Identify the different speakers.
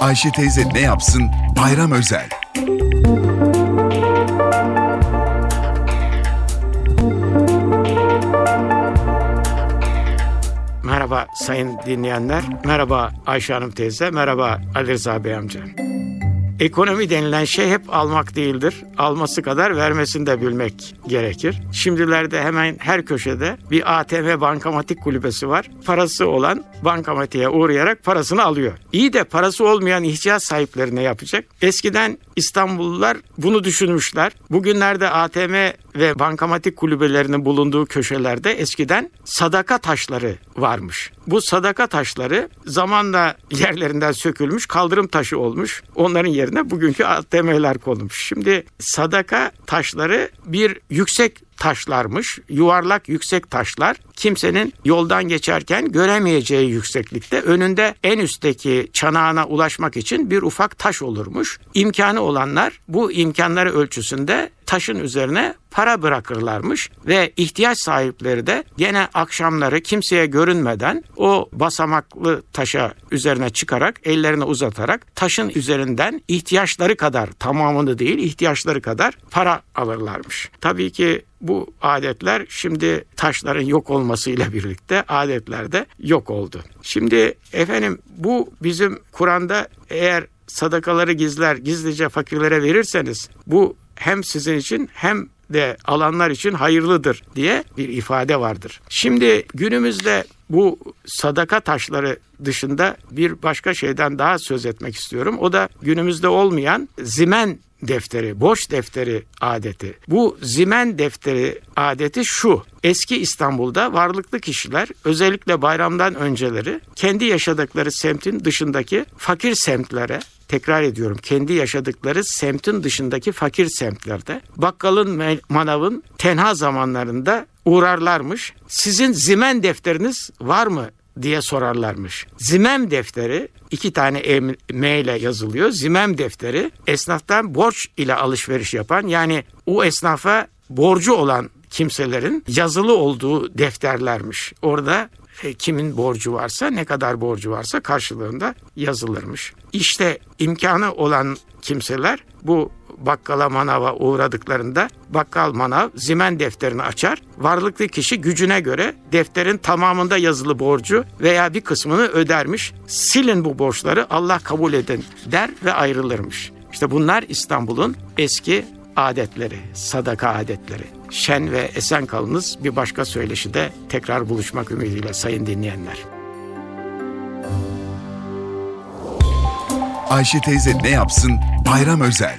Speaker 1: Ayşe teyze ne yapsın? Bayram özel.
Speaker 2: Merhaba sayın dinleyenler. Merhaba Ayşe Hanım teyze. Merhaba Ali Rıza Bey amca. Ekonomi denilen şey hep almak değildir. Alması kadar vermesini de bilmek gerekir. Şimdilerde hemen her köşede bir ATM bankamatik kulübesi var. Parası olan bankamatiğe uğrayarak parasını alıyor. İyi de parası olmayan ihtiyaç sahipleri ne yapacak? Eskiden İstanbullular bunu düşünmüşler. Bugünlerde ATM ve bankamatik kulübelerinin bulunduğu köşelerde eskiden sadaka taşları varmış. Bu sadaka taşları zamanla yerlerinden sökülmüş, kaldırım taşı olmuş. Onların yerine bugünkü ATM'ler konulmuş. Şimdi sadaka taşları bir yüksek taşlarmış. Yuvarlak yüksek taşlar. Kimsenin yoldan geçerken göremeyeceği yükseklikte önünde en üstteki çanağına ulaşmak için bir ufak taş olurmuş. İmkanı olanlar bu imkanları ölçüsünde taşın üzerine para bırakırlarmış ve ihtiyaç sahipleri de gene akşamları kimseye görünmeden o basamaklı taşa üzerine çıkarak ellerini uzatarak taşın üzerinden ihtiyaçları kadar tamamını değil ihtiyaçları kadar para alırlarmış. Tabii ki bu adetler şimdi taşların yok olmasıyla birlikte adetler de yok oldu. Şimdi efendim bu bizim Kur'an'da eğer sadakaları gizler gizlice fakirlere verirseniz bu hem sizin için hem de alanlar için hayırlıdır diye bir ifade vardır. Şimdi günümüzde bu sadaka taşları dışında bir başka şeyden daha söz etmek istiyorum. O da günümüzde olmayan zimen defteri, borç defteri adeti. Bu zimen defteri adeti şu. Eski İstanbul'da varlıklı kişiler özellikle bayramdan önceleri kendi yaşadıkları semtin dışındaki fakir semtlere tekrar ediyorum kendi yaşadıkları semtin dışındaki fakir semtlerde bakkalın manavın tenha zamanlarında uğrarlarmış. Sizin zimen defteriniz var mı diye sorarlarmış. Zimem defteri iki tane M ile yazılıyor. Zimem defteri esnaftan borç ile alışveriş yapan yani o esnafa borcu olan kimselerin yazılı olduğu defterlermiş. Orada e, kimin borcu varsa ne kadar borcu varsa karşılığında yazılırmış. İşte imkanı olan kimseler bu bakkala manava uğradıklarında bakkal manav zimen defterini açar. Varlıklı kişi gücüne göre defterin tamamında yazılı borcu veya bir kısmını ödermiş. Silin bu borçları Allah kabul edin der ve ayrılırmış. İşte bunlar İstanbul'un eski adetleri, sadaka adetleri. Şen ve esen kalınız bir başka söyleşide tekrar buluşmak ümidiyle sayın dinleyenler.
Speaker 1: Ayşe teyze ne yapsın? Bayram özel.